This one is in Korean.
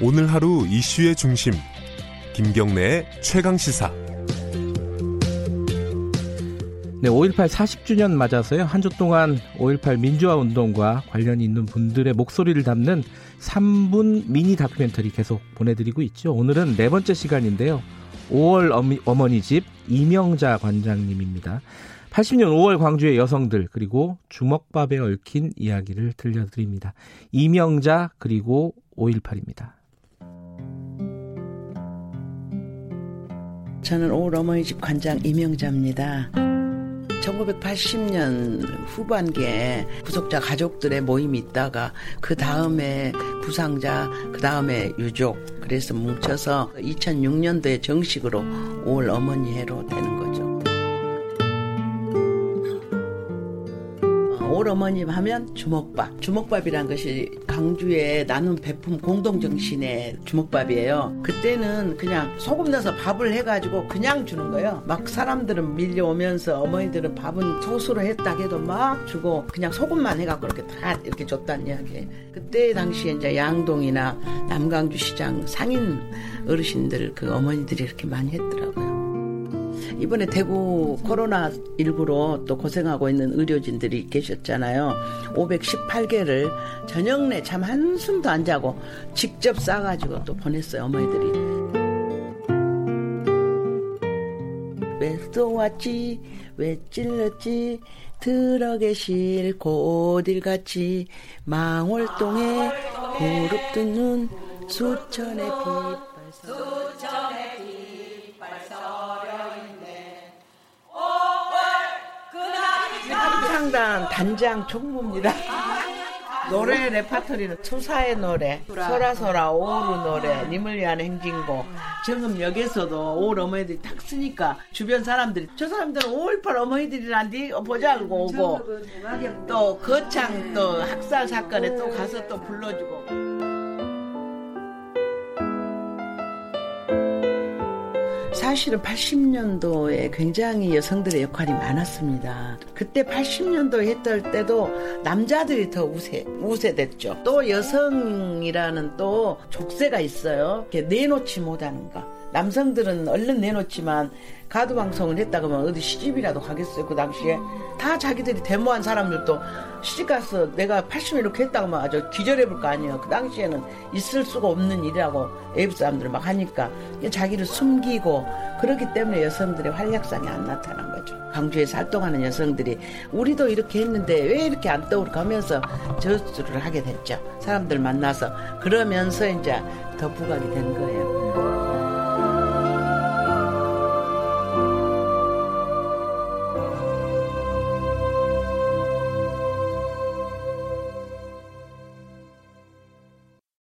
오늘 하루 이슈의 중심 김경래의 최강 시사. 네, 5.18 40주년 맞아서요. 한 주 동안 5.18 민주화 운동과 관련이 있는 분들의 목소리를 담는 3분 미니 다큐멘터리 계속 보내드리고 있죠. 오늘은 네 번째 시간인데요. 5월 어미, 어머니 집 이명자 관장님입니다. 80년 5월 광주의 여성들 그리고 주먹밥에 얽힌 이야기를 들려드립니다. 이명자 그리고 5.18입니다. 저는 5월 어머니 집 관장 이명자입니다. 1980년 후반기에 구속자 가족들의 모임이 있다가 그 다음에 부상자, 그 다음에 유족, 그래서 뭉쳐서 2006년도에 정식으로 5월 어머니 해로 되는 거죠. 올어머님 하면 주먹밥. 주먹밥이란 것이 강주의 나눔 배품 공동정신의 주먹밥이에요. 그때는 그냥 소금 넣어서 밥을 해가지고 그냥 주는 거예요. 막 사람들은 밀려오면서 어머니들은 밥은 소수로 했다 해도 막 주고 그냥 소금만 해갖고 이렇게 다 이렇게 줬다는 이야기. 그때 당시에 이제 양동이나 남강주 시장 상인 어르신들 그 어머니들이 이렇게 많이 했더라고요. 이번에 대구 코로나 19로 또 고생하고 있는 의료진들이 계셨잖아요. 518개를 저녁 내잠 한숨도 안 자고 직접 싸가지고 또 보냈어요, 어머니들이. 왜또 왔지? 왜 찔렀지? 들어 계실 고딜같이 망월동에 무릎 뜯는 수천의 빛발성 합창단 단장 총무입니다. 노래 레파토리는 투사의 노래, 소라소라 오루 노래, 님을 위한 행진곡. 지금 여기서도 올 어머니들이 탁 쓰니까 주변 사람들이 저 사람들은 5.18 어머니들이란디 보자고 오고 또 거창 또 학살 사건에 또 가서 또 불러주고. 사실은 80년도에 굉장히 여성들의 역할이 많았습니다. 그때 80년도 했을 때도 남자들이 더 우세, 우세됐죠. 또 여성이라는 또 족쇄가 있어요. 내놓지 못하는 거. 남성들은 얼른 내놓지만 가두 방송을 했다 그러면 어디 시집이라도 가겠어요. 그 당시에 다 자기들이 데모한 사람들도 시집 가서 내가 80년 이렇게 했다고 하면 아주 기절해볼 거 아니에요. 그 당시에는 있을 수가 없는 일이라고 애국 사람들 막 하니까 자기를 숨기고 그렇기 때문에 여성들의 활약상이 안 나타난 거죠. 광주에 살동하는 여성들이 우리도 이렇게 했는데 왜 이렇게 안 떠오르고 하면서 저수를 하게 됐죠. 사람들 만나서 그러면서 이제 더 부각이 된 거예요